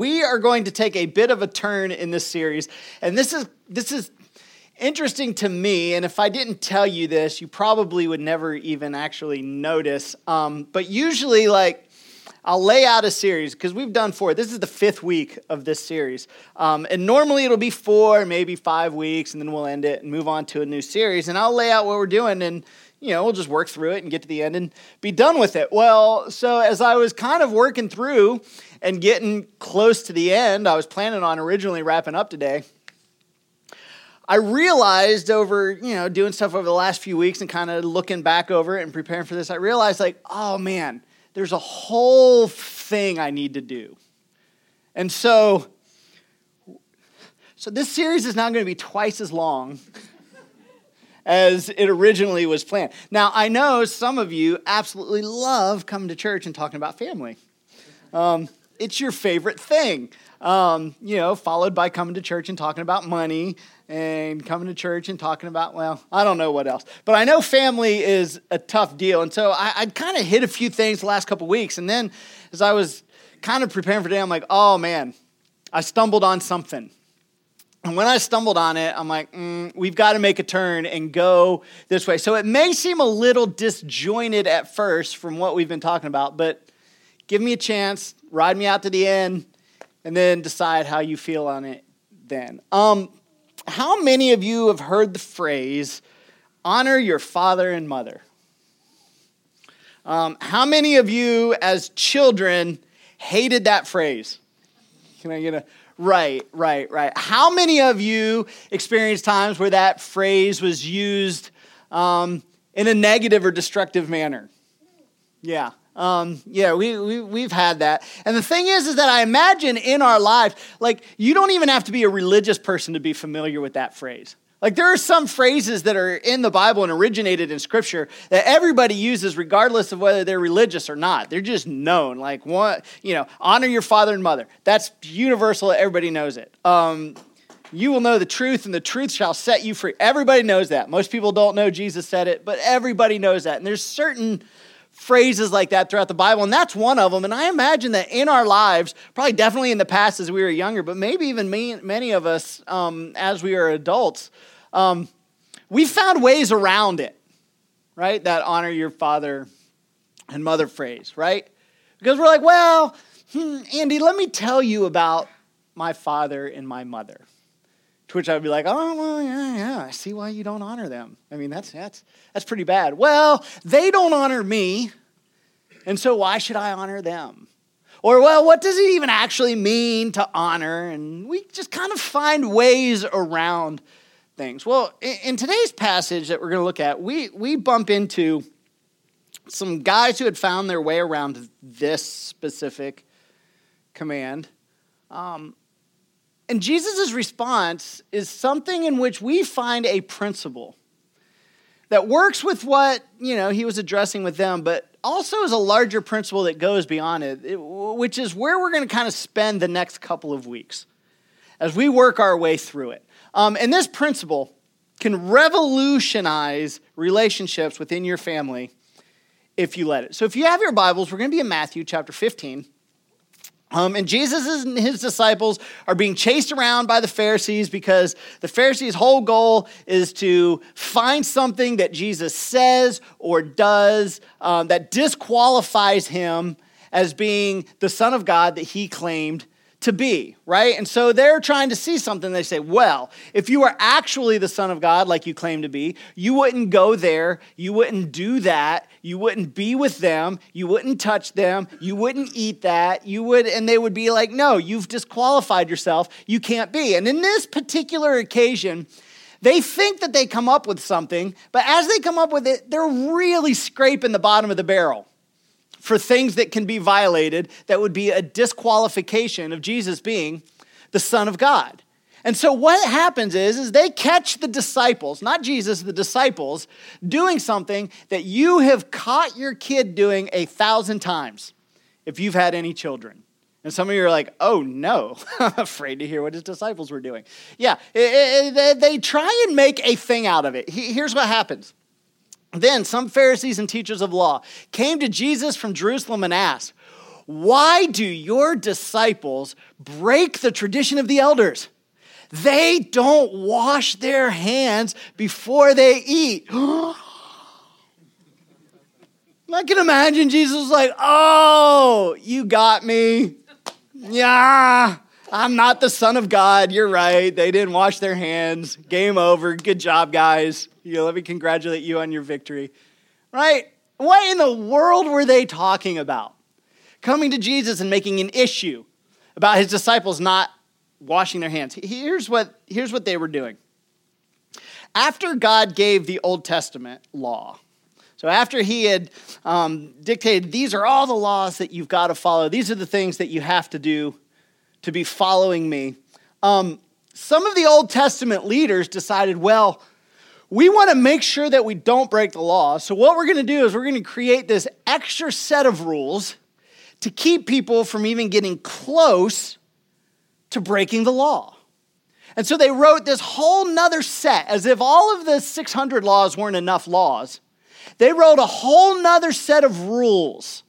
We are going to take a bit of a turn in this series, and this is this is interesting to me. And if I didn't tell you this, you probably would never even actually notice. Um, but usually, like I'll lay out a series because we've done four. This is the fifth week of this series. Um, and normally it'll be four, maybe five weeks, and then we'll end it and move on to a new series. And I'll lay out what we're doing, and you know, we'll just work through it and get to the end and be done with it. Well, so as I was kind of working through and getting close to the end, I was planning on originally wrapping up today. I realized over, you know, doing stuff over the last few weeks and kind of looking back over it and preparing for this, I realized, like, oh man, there's a whole thing I need to do. And so, so this series is now going to be twice as long as it originally was planned. Now, I know some of you absolutely love coming to church and talking about family. Um, it's your favorite thing, um, you know, followed by coming to church and talking about money and coming to church and talking about, well, I don't know what else. But I know family is a tough deal. And so I, I kind of hit a few things the last couple weeks. And then as I was kind of preparing for today, I'm like, oh man, I stumbled on something. And when I stumbled on it, I'm like, mm, we've got to make a turn and go this way. So it may seem a little disjointed at first from what we've been talking about, but give me a chance, ride me out to the end, and then decide how you feel on it then. Um, how many of you have heard the phrase, honor your father and mother? Um, how many of you, as children, hated that phrase? Can I get a Right, right, right. How many of you experienced times where that phrase was used um, in a negative or destructive manner? Yeah. Um, yeah, we, we, we've had that. And the thing is, is that I imagine in our lives, like, you don't even have to be a religious person to be familiar with that phrase. Like there are some phrases that are in the Bible and originated in Scripture that everybody uses, regardless of whether they're religious or not. They're just known. Like what you know, honor your father and mother. That's universal. Everybody knows it. Um, you will know the truth, and the truth shall set you free. Everybody knows that. Most people don't know Jesus said it, but everybody knows that. And there's certain phrases like that throughout the Bible, and that's one of them. And I imagine that in our lives, probably definitely in the past as we were younger, but maybe even me, many of us um, as we are adults, um, we found ways around it, right? That honor your father and mother phrase, right? Because we're like, well, hmm, Andy, let me tell you about my father and my mother. To which I would be like, oh, well, yeah, yeah, I see why you don't honor them. I mean, that's, that's, that's pretty bad. Well, they don't honor me, and so why should I honor them? Or, well, what does it even actually mean to honor? And we just kind of find ways around things. Well, in today's passage that we're going to look at, we, we bump into some guys who had found their way around this specific command. Um, and Jesus' response is something in which we find a principle that works with what you know he was addressing with them, but also is a larger principle that goes beyond it, which is where we're going to kind of spend the next couple of weeks as we work our way through it. Um, and this principle can revolutionize relationships within your family if you let it. So if you have your Bibles, we're going to be in Matthew chapter 15. Um, and Jesus and his disciples are being chased around by the Pharisees because the Pharisees' whole goal is to find something that Jesus says or does um, that disqualifies him as being the Son of God that he claimed to be, right? And so they're trying to see something. They say, well, if you are actually the Son of God, like you claim to be, you wouldn't go there, you wouldn't do that, you wouldn't be with them, you wouldn't touch them, you wouldn't eat that, you would, and they would be like, no, you've disqualified yourself, you can't be. And in this particular occasion, they think that they come up with something, but as they come up with it, they're really scraping the bottom of the barrel for things that can be violated that would be a disqualification of Jesus being the Son of God. And so what happens is, is they catch the disciples, not Jesus, the disciples, doing something that you have caught your kid doing a thousand times if you've had any children. And some of you are like, oh no, I'm afraid to hear what his disciples were doing. Yeah, it, it, they try and make a thing out of it. Here's what happens then some Pharisees and teachers of law came to Jesus from Jerusalem and asked, Why do your disciples break the tradition of the elders? They don't wash their hands before they eat. I can imagine Jesus like, Oh, you got me. Yeah, I'm not the Son of God. You're right. They didn't wash their hands. Game over. Good job, guys. You know, let me congratulate you on your victory. Right? What in the world were they talking about? Coming to Jesus and making an issue about his disciples not washing their hands. Here's what, here's what they were doing. After God gave the Old Testament law, so after he had um, dictated, these are all the laws that you've got to follow, these are the things that you have to do to be following me. Um, some of the Old Testament leaders decided, well, we want to make sure that we don't break the law. So, what we're going to do is we're going to create this extra set of rules to keep people from even getting close to breaking the law. And so they wrote this whole nother set, as if all of the 600 laws weren't enough laws. They wrote a whole nother set of rules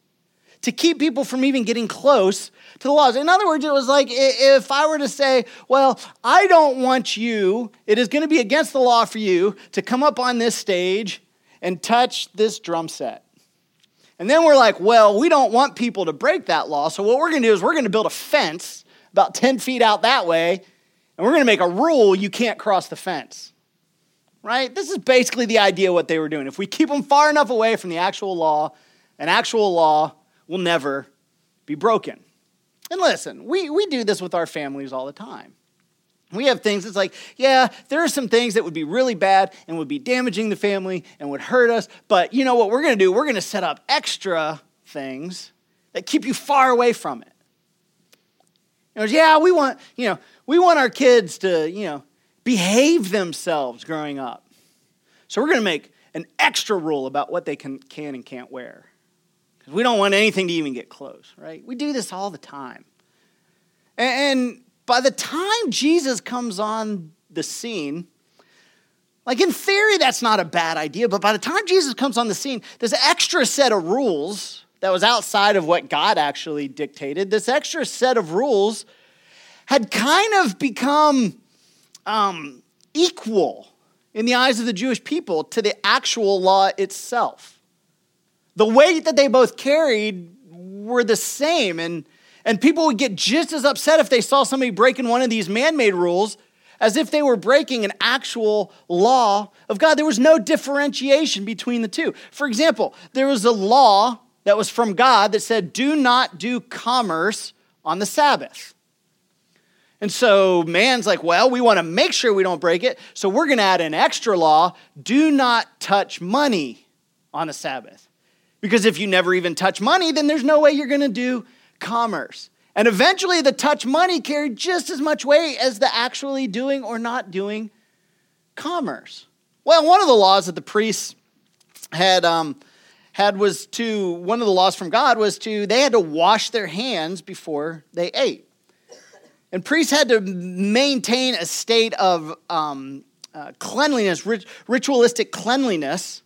to keep people from even getting close to the laws. In other words, it was like if I were to say, Well, I don't want you, it is going to be against the law for you to come up on this stage and touch this drum set. And then we're like, Well, we don't want people to break that law. So what we're going to do is we're going to build a fence about 10 feet out that way, and we're going to make a rule you can't cross the fence. Right? This is basically the idea what they were doing. If we keep them far enough away from the actual law, an actual law will never be broken. And listen, we, we do this with our families all the time. We have things that's like, yeah, there are some things that would be really bad and would be damaging the family and would hurt us, but you know what we're to do? We're to set up extra things that keep you far away from it. You know, yeah, we want, you know, we want our kids to, you know, behave themselves growing up. So we're to make an extra rule about what they can, can and can't wear. Because we don't want anything to even get close, right? We do this all the time. And by the time Jesus comes on the scene, like in theory, that's not a bad idea, but by the time Jesus comes on the scene, this extra set of rules that was outside of what God actually dictated, this extra set of rules had kind of become um, equal in the eyes of the Jewish people to the actual law itself. The weight that they both carried were the same, and, and people would get just as upset if they saw somebody breaking one of these man made rules as if they were breaking an actual law of God. There was no differentiation between the two. For example, there was a law that was from God that said, do not do commerce on the Sabbath. And so man's like, well, we want to make sure we don't break it, so we're going to add an extra law do not touch money on the Sabbath. Because if you never even touch money, then there's no way you're going to do commerce. And eventually, the touch money carried just as much weight as the actually doing or not doing commerce. Well, one of the laws that the priests had um, had was to, one of the laws from God was to, they had to wash their hands before they ate. And priests had to maintain a state of um, uh, cleanliness, rit- ritualistic cleanliness.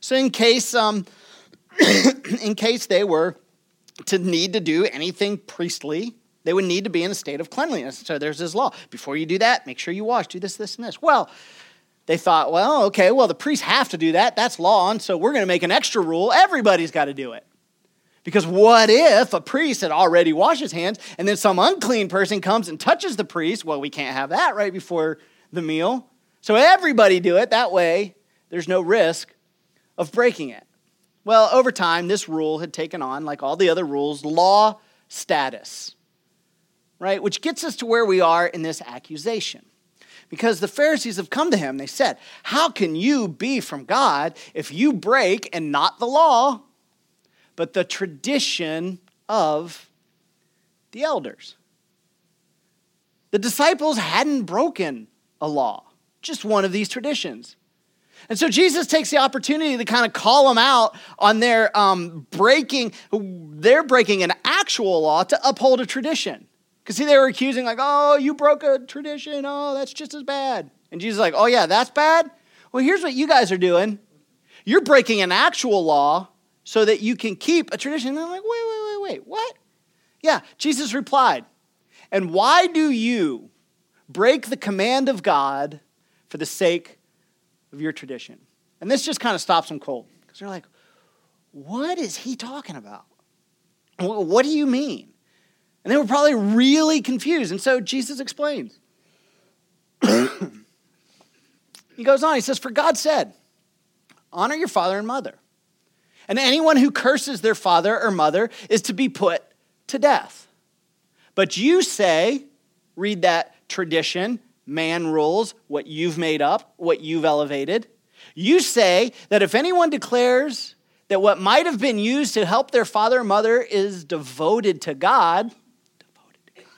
So in case, um, in case they were to need to do anything priestly, they would need to be in a state of cleanliness. So there's this law. Before you do that, make sure you wash. Do this, this, and this. Well, they thought, well, okay, well, the priests have to do that. That's law. And so we're going to make an extra rule. Everybody's got to do it. Because what if a priest had already washed his hands and then some unclean person comes and touches the priest? Well, we can't have that right before the meal. So everybody do it. That way, there's no risk of breaking it. Well, over time, this rule had taken on, like all the other rules, law status, right? Which gets us to where we are in this accusation because the Pharisees have come to him. They said, How can you be from God if you break and not the law, but the tradition of the elders? The disciples hadn't broken a law, just one of these traditions. And so Jesus takes the opportunity to kind of call them out on their um, breaking, they're breaking an actual law to uphold a tradition. Because see, they were accusing, like, oh, you broke a tradition. Oh, that's just as bad. And Jesus is like, oh, yeah, that's bad? Well, here's what you guys are doing you're breaking an actual law so that you can keep a tradition. And they're like, wait, wait, wait, wait, what? Yeah, Jesus replied, And why do you break the command of God for the sake of your tradition? And this just kind of stops them cold because they're like, What is he talking about? What do you mean? And they were probably really confused. And so Jesus explains. he goes on, he says, For God said, Honor your father and mother. And anyone who curses their father or mother is to be put to death. But you say, read that tradition, man rules, what you've made up, what you've elevated. You say that if anyone declares that what might have been used to help their father or mother is devoted to God, devoted to God,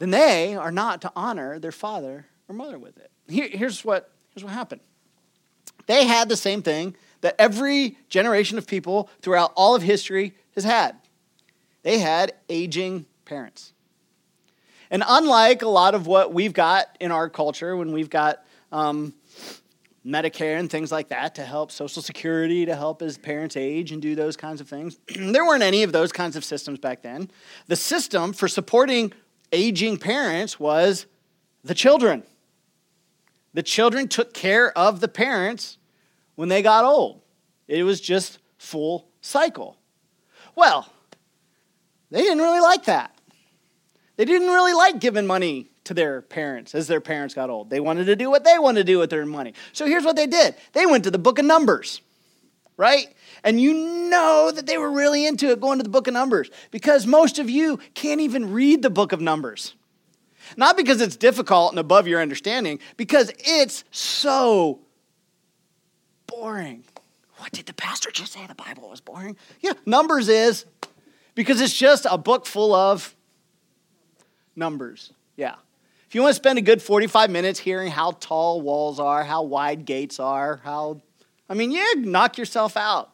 then they are not to honor their father or mother with it. Here, here's, what, here's what happened. They had the same thing that every generation of people throughout all of history has had. They had aging parents. And unlike a lot of what we've got in our culture, when we've got um, Medicare and things like that to help Social Security, to help as parents age and do those kinds of things, there weren't any of those kinds of systems back then. The system for supporting aging parents was the children. The children took care of the parents when they got old. It was just full cycle. Well, they didn't really like that. They didn't really like giving money to their parents as their parents got old. They wanted to do what they wanted to do with their money. So here's what they did they went to the book of Numbers, right? And you know that they were really into it going to the book of Numbers because most of you can't even read the book of Numbers. Not because it's difficult and above your understanding, because it's so boring. What did the pastor just say? The Bible was boring? Yeah, Numbers is because it's just a book full of numbers. Yeah. If you want to spend a good 45 minutes hearing how tall walls are, how wide gates are, how, I mean, yeah, knock yourself out.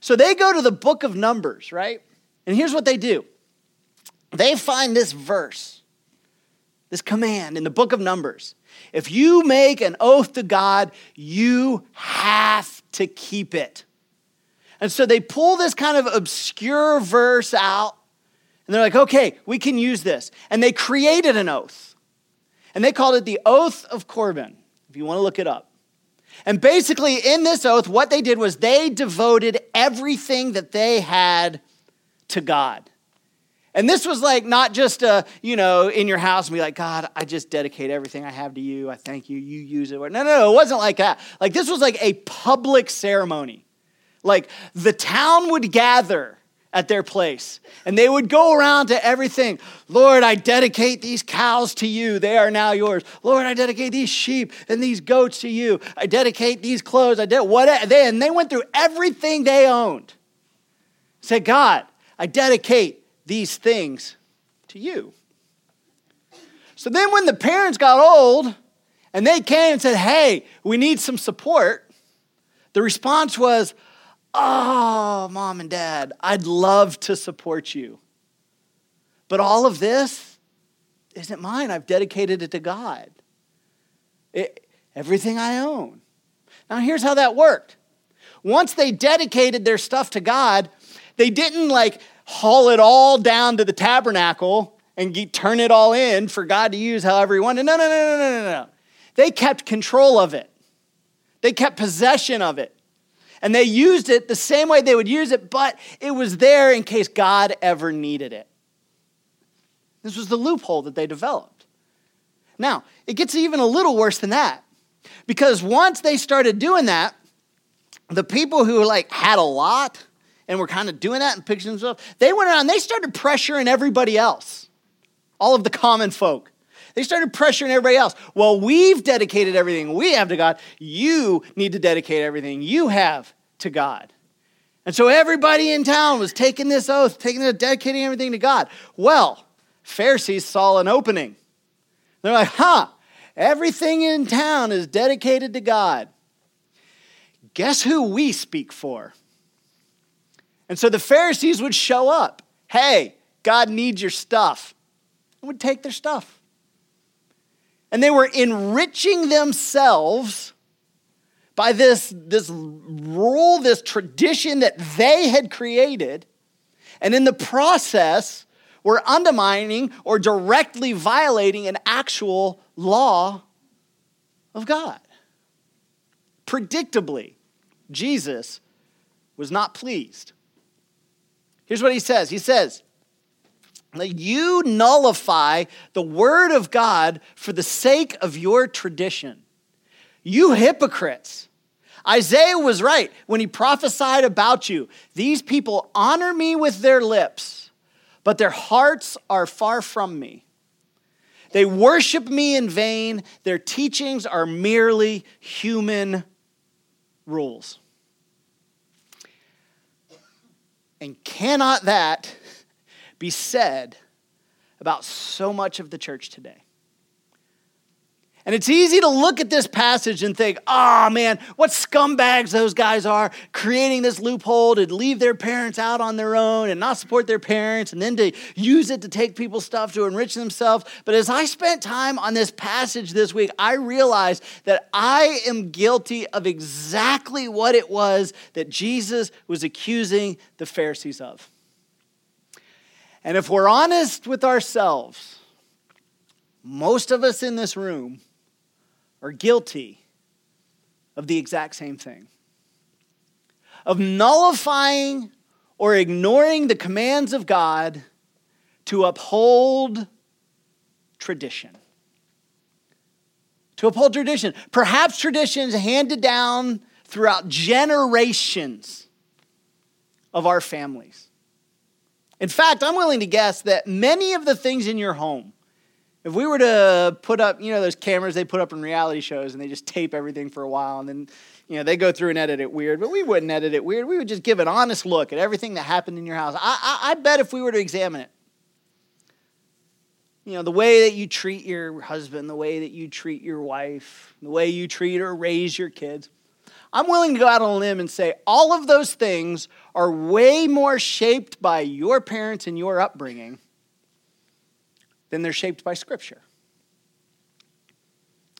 So they go to the book of Numbers, right? And here's what they do they find this verse, this command in the book of Numbers. If you make an oath to God, you have to keep it. And so they pull this kind of obscure verse out, and they're like, okay, we can use this. And they created an oath. And they called it the Oath of Corban, if you want to look it up. And basically, in this oath, what they did was they devoted everything that they had to God. And this was like not just a, you know, in your house and be like, God, I just dedicate everything I have to you. I thank you. You use it. No, no, no. It wasn't like that. Like this was like a public ceremony. Like the town would gather at their place and they would go around to everything. Lord, I dedicate these cows to you. They are now yours. Lord, I dedicate these sheep and these goats to you. I dedicate these clothes. I did what they and they went through everything they owned. Said, God, I dedicate these things to you. So then, when the parents got old and they came and said, Hey, we need some support, the response was, Oh, mom and dad, I'd love to support you. But all of this isn't mine. I've dedicated it to God. It, everything I own. Now, here's how that worked. Once they dedicated their stuff to God, they didn't like haul it all down to the tabernacle and turn it all in for God to use however He wanted. No, no, no, no, no, no, no. They kept control of it, they kept possession of it. And they used it the same way they would use it, but it was there in case God ever needed it. This was the loophole that they developed. Now, it gets even a little worse than that. Because once they started doing that, the people who like had a lot, and were kind of doing that and picturing themselves, they went around, they started pressuring everybody else, all of the common folk. They started pressuring everybody else. Well, we've dedicated everything we have to God. You need to dedicate everything you have to God. And so everybody in town was taking this oath, taking this, dedicating everything to God. Well, Pharisees saw an opening. They're like, huh, everything in town is dedicated to God. Guess who we speak for? And so the Pharisees would show up. Hey, God needs your stuff. And would take their stuff. And they were enriching themselves by this, this rule, this tradition that they had created. And in the process, were undermining or directly violating an actual law of God. Predictably, Jesus was not pleased. Here's what he says He says, You nullify the word of God for the sake of your tradition. You hypocrites. Isaiah was right when he prophesied about you. These people honor me with their lips, but their hearts are far from me. They worship me in vain. Their teachings are merely human rules. And cannot that be said about so much of the church today? And it's easy to look at this passage and think, oh man, what scumbags those guys are, creating this loophole to leave their parents out on their own and not support their parents and then to use it to take people's stuff to enrich themselves. But as I spent time on this passage this week, I realized that I am guilty of exactly what it was that Jesus was accusing the Pharisees of. And if we're honest with ourselves, most of us in this room, are guilty of the exact same thing of nullifying or ignoring the commands of God to uphold tradition. To uphold tradition. Perhaps traditions handed down throughout generations of our families. In fact, I'm willing to guess that many of the things in your home if we were to put up, you know, those cameras they put up in reality shows and they just tape everything for a while and then, you know, they go through and edit it weird, but we wouldn't edit it weird. We would just give an honest look at everything that happened in your house. I, I, I bet if we were to examine it, you know, the way that you treat your husband, the way that you treat your wife, the way you treat or raise your kids, I'm willing to go out on a limb and say all of those things are way more shaped by your parents and your upbringing than they're shaped by Scripture.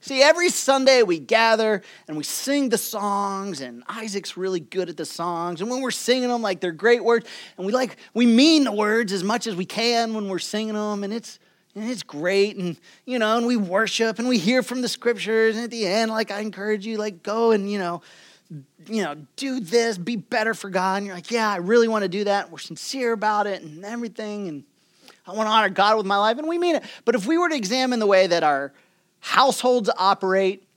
See, every Sunday we gather and we sing the songs, and Isaac's really good at the songs. And when we're singing them, like they're great words, and we like we mean the words as much as we can when we're singing them, and it's and it's great, and you know, and we worship and we hear from the scriptures, and at the end, like I encourage you, like go and you know, you know, do this, be better for God. And you're like, yeah, I really want to do that. We're sincere about it and everything, and I want to honor God with my life, and we mean it. But if we were to examine the way that our households operate,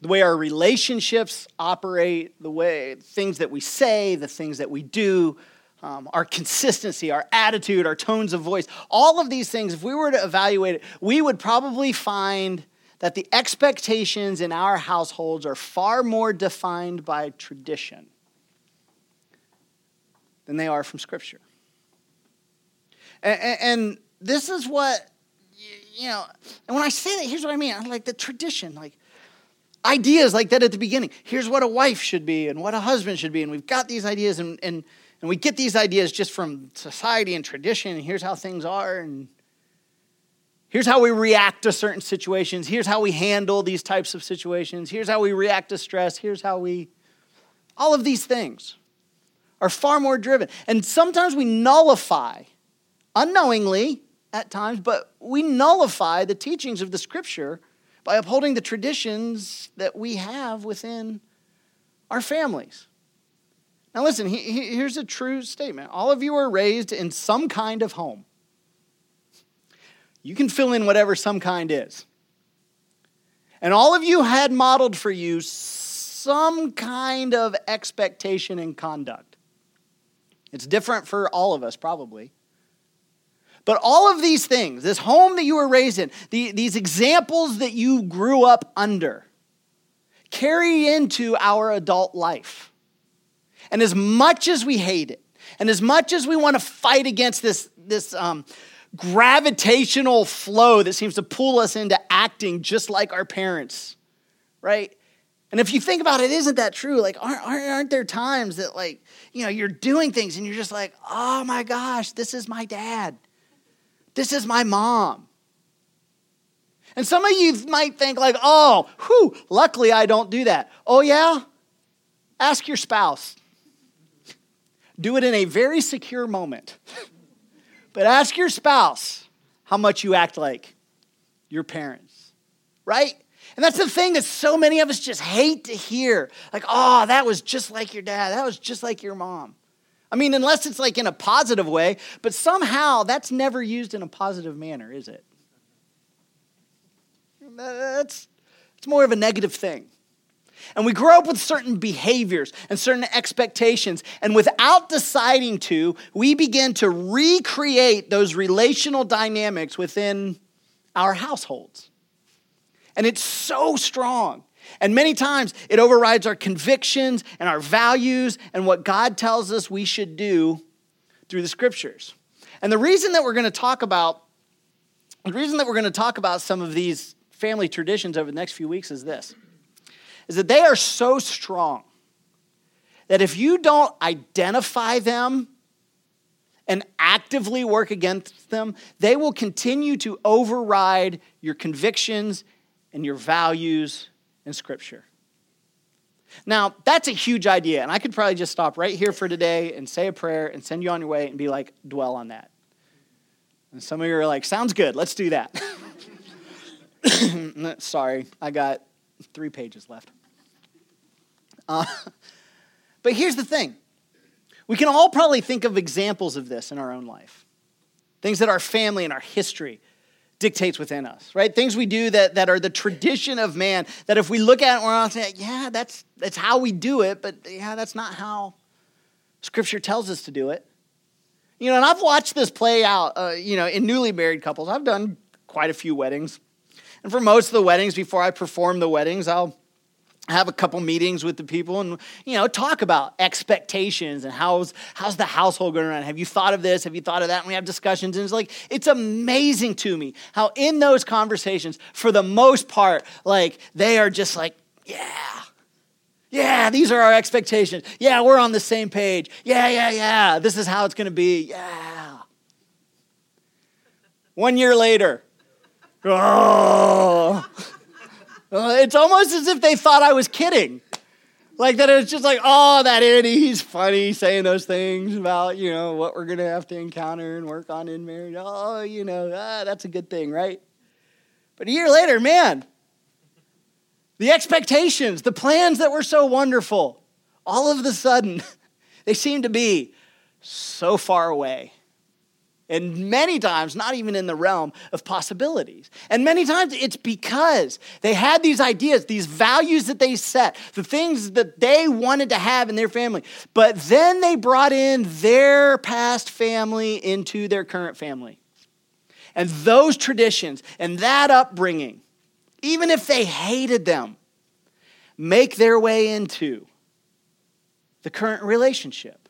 the way our relationships operate, the way things that we say, the things that we do, um, our consistency, our attitude, our tones of voice, all of these things, if we were to evaluate it, we would probably find that the expectations in our households are far more defined by tradition than they are from Scripture. And, and this is what, you know, and when I say that, here's what I mean. I like the tradition, like ideas like that at the beginning. Here's what a wife should be and what a husband should be. And we've got these ideas and, and, and we get these ideas just from society and tradition. And here's how things are. And here's how we react to certain situations. Here's how we handle these types of situations. Here's how we react to stress. Here's how we, all of these things are far more driven. And sometimes we nullify unknowingly at times, but we nullify the teachings of the scripture by upholding the traditions that we have within our families. Now, listen, here's a true statement. All of you are raised in some kind of home. You can fill in whatever some kind is. And all of you had modeled for you some kind of expectation and conduct. It's different for all of us, probably. But all of these things, this home that you were raised in, the, these examples that you grew up under, carry into our adult life. And as much as we hate it, and as much as we want to fight against this, this um, gravitational flow that seems to pull us into acting just like our parents, right? And if you think about it, isn't that true? Like, aren't, aren't there times that, like, you know, you're doing things and you're just like, oh my gosh, this is my dad. This is my mom. And some of you might think, like, oh, whew, luckily I don't do that. Oh, yeah? Ask your spouse. Do it in a very secure moment. but ask your spouse how much you act like your parents, right? And that's the thing that so many of us just hate to hear. Like, oh, that was just like your dad. That was just like your mom. I mean, unless it's like in a positive way, but somehow that's never used in a positive manner, is it? That's it's more of a negative thing. And we grow up with certain behaviors and certain expectations. And without deciding to, we begin to recreate those relational dynamics within our households. And it's so strong. And many times it overrides our convictions and our values and what God tells us we should do through the scriptures. And the reason that we're going to talk about the reason that we're going to talk about some of these family traditions over the next few weeks is this is that they are so strong that if you don't identify them and actively work against them, they will continue to override your convictions and your values in Scripture. Now, that's a huge idea, and I could probably just stop right here for today and say a prayer and send you on your way and be like, dwell on that. And some of you are like, sounds good, let's do that. Sorry, I got three pages left. Uh, but here's the thing we can all probably think of examples of this in our own life. Things that our family and our history dictates within us, right? Things we do that, that are the tradition of man, that if we look at it, we're all saying, yeah, that's, that's how we do it, but yeah, that's not how Scripture tells us to do it. You know, and I've watched this play out, uh, you know, in newly married couples. I've done quite a few weddings. And for most of the weddings, before I perform the weddings, I'll have a couple meetings with the people and you know talk about expectations and how's how's the household going around have you thought of this? Have you thought of that? And we have discussions and it's like it's amazing to me how in those conversations for the most part like they are just like yeah. Yeah these are our expectations. Yeah we're on the same page. Yeah yeah yeah. This is how it's going to be. Yeah. One year later oh it's almost as if they thought I was kidding. Like that it's just like, oh, that Andy, he's funny saying those things about, you know, what we're gonna have to encounter and work on in marriage. Oh, you know, ah, that's a good thing, right? But a year later, man, the expectations, the plans that were so wonderful, all of a sudden, they seem to be so far away and many times not even in the realm of possibilities. And many times it's because they had these ideas, these values that they set, the things that they wanted to have in their family, but then they brought in their past family into their current family. And those traditions and that upbringing, even if they hated them, make their way into the current relationship.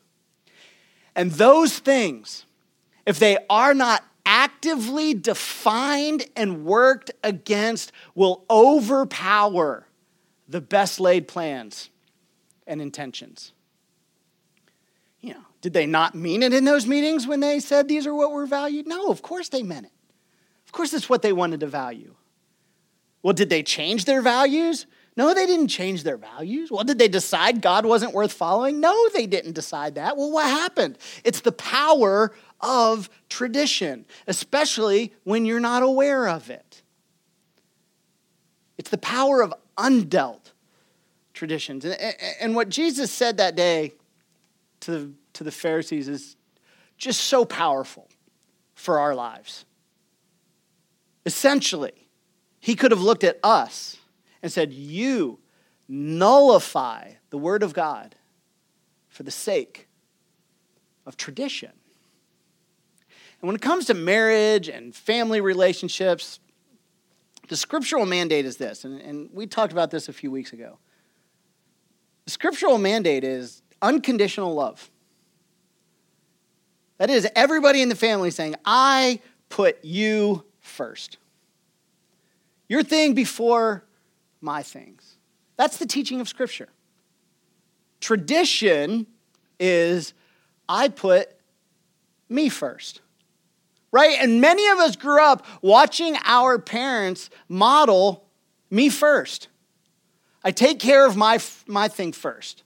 And those things, if they are not actively defined and worked against, will overpower the best laid plans and intentions. You know, did they not mean it in those meetings when they said these are what we're valued? No, of course they meant it. Of course it's what they wanted to value. Well, did they change their values? No, they didn't change their values. Well, did they decide God wasn't worth following? No, they didn't decide that. Well, what happened? It's the power of tradition, especially when you're not aware of it. It's the power of undealt traditions. And what Jesus said that day to the, to the Pharisees is just so powerful for our lives. Essentially, he could have looked at us and said, You nullify the word of God for the sake of tradition. And when it comes to marriage and family relationships, the scriptural mandate is this, and, and we talked about this a few weeks ago. The scriptural mandate is unconditional love. That is, everybody in the family saying, I put you first. Your thing before my things. That's the teaching of Scripture. Tradition is, I put me first. right? And many of us grew up watching our parents model me first. I take care of my, my thing first.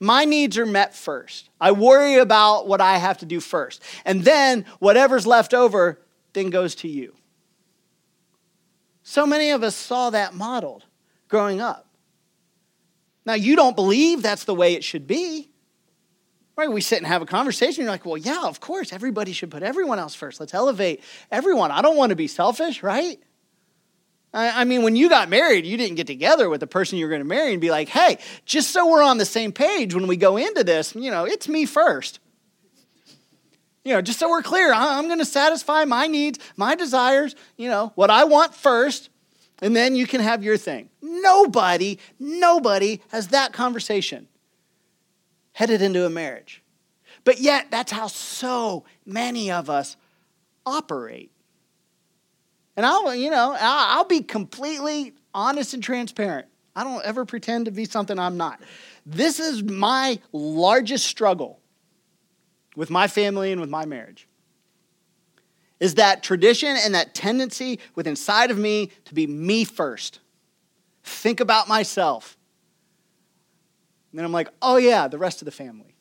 My needs are met first. I worry about what I have to do first. And then whatever's left over then goes to you. So many of us saw that modeled growing up. Now, you don't believe that's the way it should be. Right? We sit and have a conversation. You're like, well, yeah, of course, everybody should put everyone else first. Let's elevate everyone. I don't want to be selfish, right? I mean, when you got married, you didn't get together with the person you're going to marry and be like, hey, just so we're on the same page when we go into this, you know, it's me first. You know, just so we're clear, I'm going to satisfy my needs, my desires, you know, what I want first, and then you can have your thing. Nobody, nobody has that conversation headed into a marriage. But yet, that's how so many of us operate. And I'll, you know, I'll be completely honest and transparent. I don't ever pretend to be something I'm not. This is my largest struggle with my family and with my marriage. Is that tradition and that tendency within inside of me to be me first. Think about myself. And then I'm like, oh yeah, the rest of the family.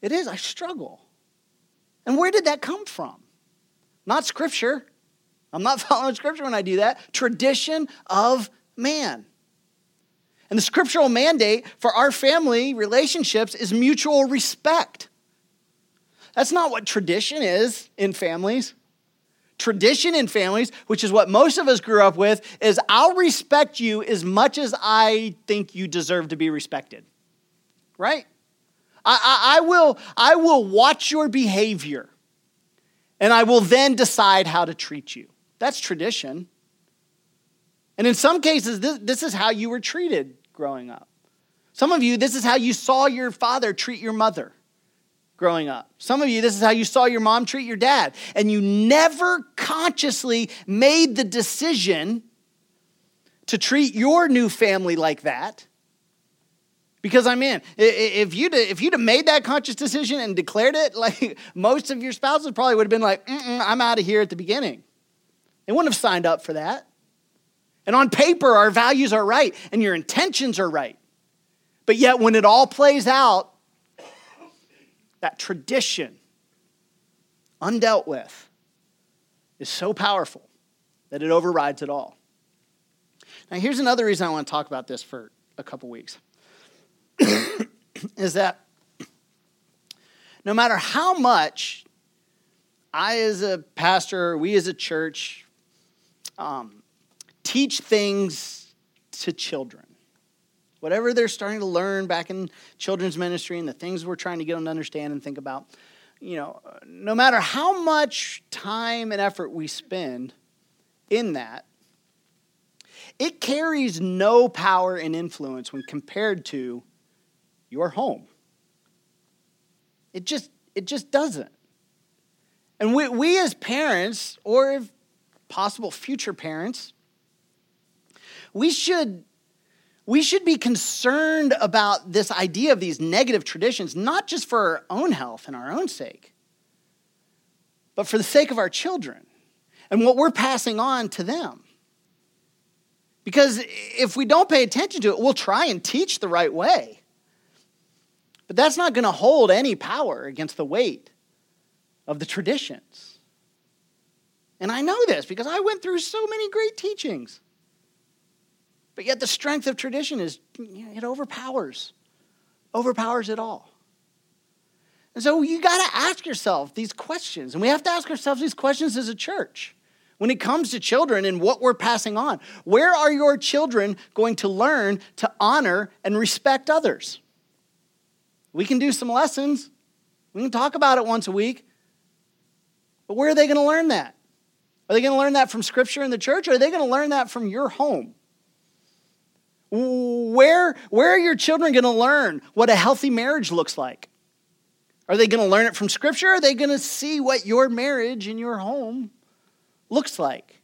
It is, I struggle. And where did that come from? Not scripture. I'm not following scripture when I do that. Tradition of man. And the scriptural mandate for our family relationships is mutual respect. That's not what tradition is in families. Tradition in families, which is what most of us grew up with, is I'll respect you as much as I think you deserve to be respected. Right? I, I, I will, I will watch your behavior and I will then decide how to treat you. That's tradition. And in some cases, this, this is how you were treated growing up. Some of you, this is how you saw your father treat your mother growing up. Some of you, this is how you saw your mom treat your dad. And you never consciously made the decision to treat your new family like that. Because I'm in. If you'd, if you'd have made that conscious decision and declared it, like most of your spouses probably would have been like, I'm out of here at the beginning. They wouldn't have signed up for that. And on paper, our values are right and your intentions are right. But yet, when it all plays out, that tradition, undealt with, is so powerful that it overrides it all. Now, here's another reason I want to talk about this for a couple weeks is that no matter how much I, as a pastor, we as a church, um, teach things to children, whatever they're starting to learn back in children's ministry and the things we're trying to get them to understand and think about, you know, no matter how much time and effort we spend in that, it carries no power and influence when compared to your home. It just, it just doesn't. And we, we as parents, or if possible future parents, we should, we should be concerned about this idea of these negative traditions, not just for our own health and our own sake, but for the sake of our children and what we're passing on to them. Because if we don't pay attention to it, we'll try and teach the right way. But that's not going to hold any power against the weight of the traditions. And I know this because I went through so many great teachings. But yet the strength of tradition is it overpowers, overpowers it all. And so you got to ask yourself these questions. And we have to ask ourselves these questions as a church. When it comes to children and what we're passing on, where are your children going to learn to honor and respect others? We can do some lessons. We can talk about it once a week. But where are they going to learn that? Are they going to learn that from Scripture in the church, or are they going to learn that from your home? Where, where are your children going to learn what a healthy marriage looks like? Are they going to learn it from Scripture? Are they going to see what your marriage in your home looks like?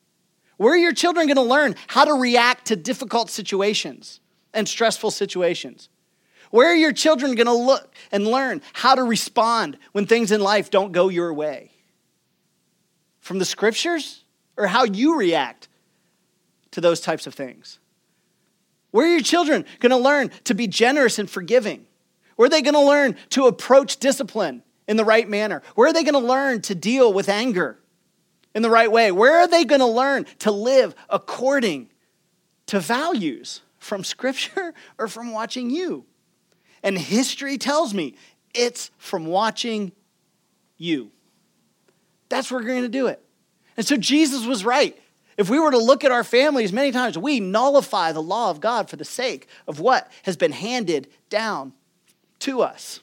Where are your children going to learn how to react to difficult situations and stressful situations? Where are your children going to look and learn how to respond when things in life don't go your way? From the scriptures or how you react to those types of things? Where are your children going to learn to be generous and forgiving? Where are they going to learn to approach discipline in the right manner? Where are they going to learn to deal with anger in the right way? Where are they going to learn to live according to values from Scripture or from watching you? And history tells me it's from watching you. That's where we're going to do it. And so Jesus was right. If we were to look at our families, many times we nullify the law of God for the sake of what has been handed down to us.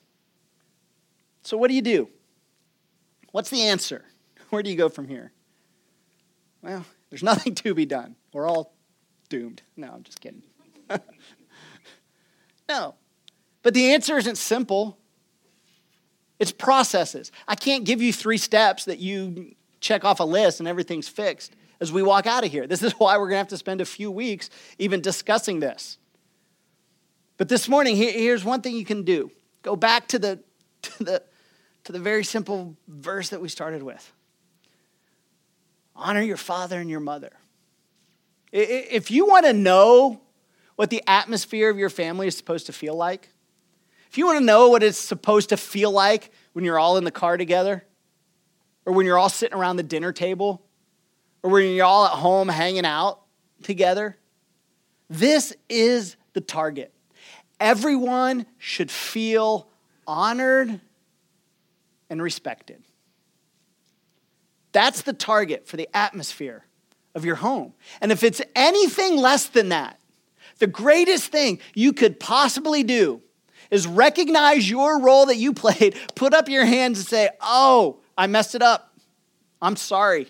So, what do you do? What's the answer? Where do you go from here? Well, there's nothing to be done. We're all doomed. No, I'm just kidding. no. But the answer isn't simple. It's processes. I can't give you three steps that you check off a list and everything's fixed as we walk out of here. This is why we're going to have to spend a few weeks even discussing this. But this morning, here's one thing you can do go back to the, to the, to the very simple verse that we started with honor your father and your mother. If you want to know what the atmosphere of your family is supposed to feel like, if you want to know what it's supposed to feel like when you're all in the car together, or when you're all sitting around the dinner table, or when you're all at home hanging out together, this is the target. Everyone should feel honored and respected. That's the target for the atmosphere of your home. And if it's anything less than that, the greatest thing you could possibly do is recognize your role that you played, put up your hands and say, Oh, I messed it up. I'm sorry.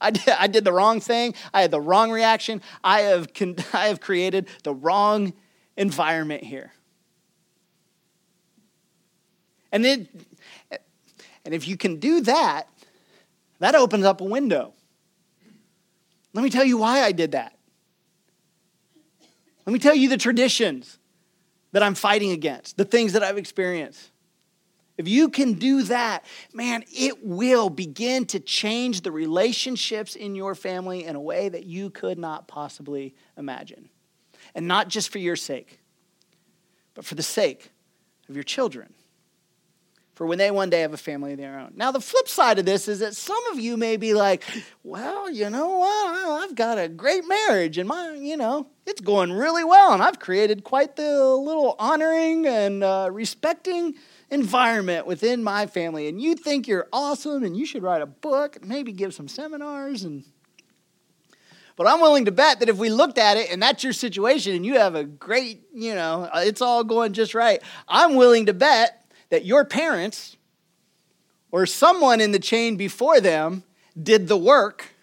I did, I did the wrong thing. I had the wrong reaction. I have, I have created the wrong environment here. And, it, and if you can do that, that opens up a window. Let me tell you why I did that. Let me tell you the traditions that I'm fighting against, the things that I've experienced. If you can do that, man, it will begin to change the relationships in your family in a way that you could not possibly imagine. And not just for your sake, but for the sake of your children for when they one day have a family of their own. Now, the flip side of this is that some of you may be like, well, you know what? I've got a great marriage and my, you know, it's going really well. And I've created quite the little honoring and uh, respecting environment within my family. And you think you're awesome and you should write a book and maybe give some seminars and but I'm willing to bet that if we looked at it and that's your situation and you have a great, you know, it's all going just right, I'm willing to bet that your parents or someone in the chain before them did the work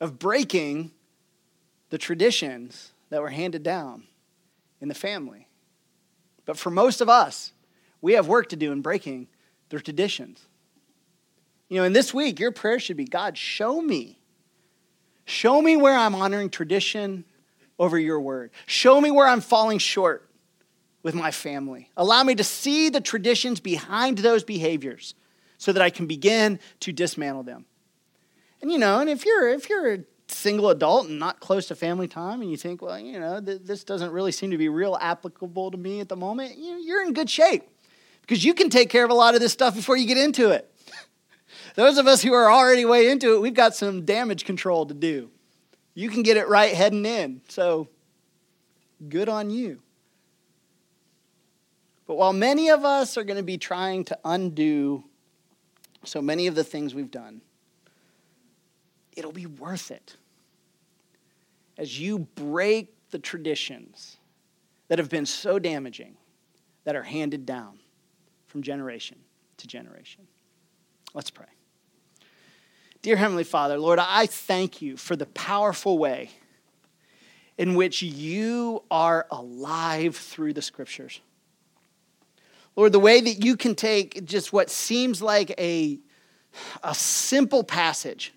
of breaking the traditions that were handed down in the family. But for most of us, we have work to do in breaking the traditions. You know, in this week, your prayer should be God, show me. Show me where I'm honoring tradition over your word. Show me where I'm falling short with my family. Allow me to see the traditions behind those behaviors so that I can begin to dismantle them. And you know, and if you're if you're single adult and not close to family time and you think, well, you know, th- this doesn't really seem to be real applicable to me at the moment, you're in good shape because you can take care of a lot of this stuff before you get into it. Those of us who are already way into it, we've got some damage control to do. You can get it right heading in. So good on you. But while many of us are going to be trying to undo so many of the things we've done, it'll be worth it as you break the traditions that have been so damaging that are handed down from generation to generation. Let's pray. Dear Heavenly Father, Lord, I thank you for the powerful way in which you are alive through the scriptures. Lord, the way that you can take just what seems like a, a simple passage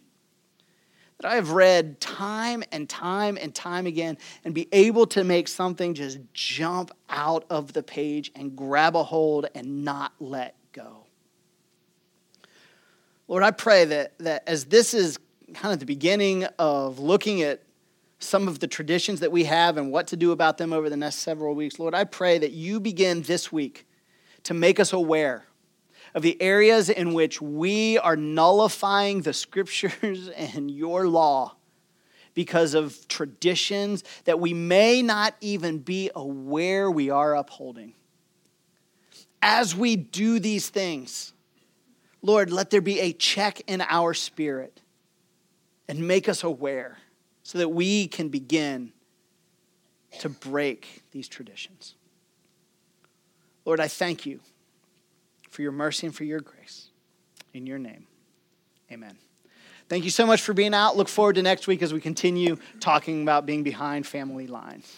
that I have read time and time and time again and be able to make something just jump out of the page and grab a hold and not let go. Lord, I pray that, that as this is kind of the beginning of looking at some of the traditions that we have and what to do about them over the next several weeks, Lord, I pray that you begin this week to make us aware of the areas in which we are nullifying the scriptures and your law because of traditions that we may not even be aware we are upholding. As we do these things, Lord, let there be a check in our spirit and make us aware so that we can begin to break these traditions. Lord, I thank you for your mercy and for your grace. In your name, amen. Thank you so much for being out. Look forward to next week as we continue talking about being behind family lines.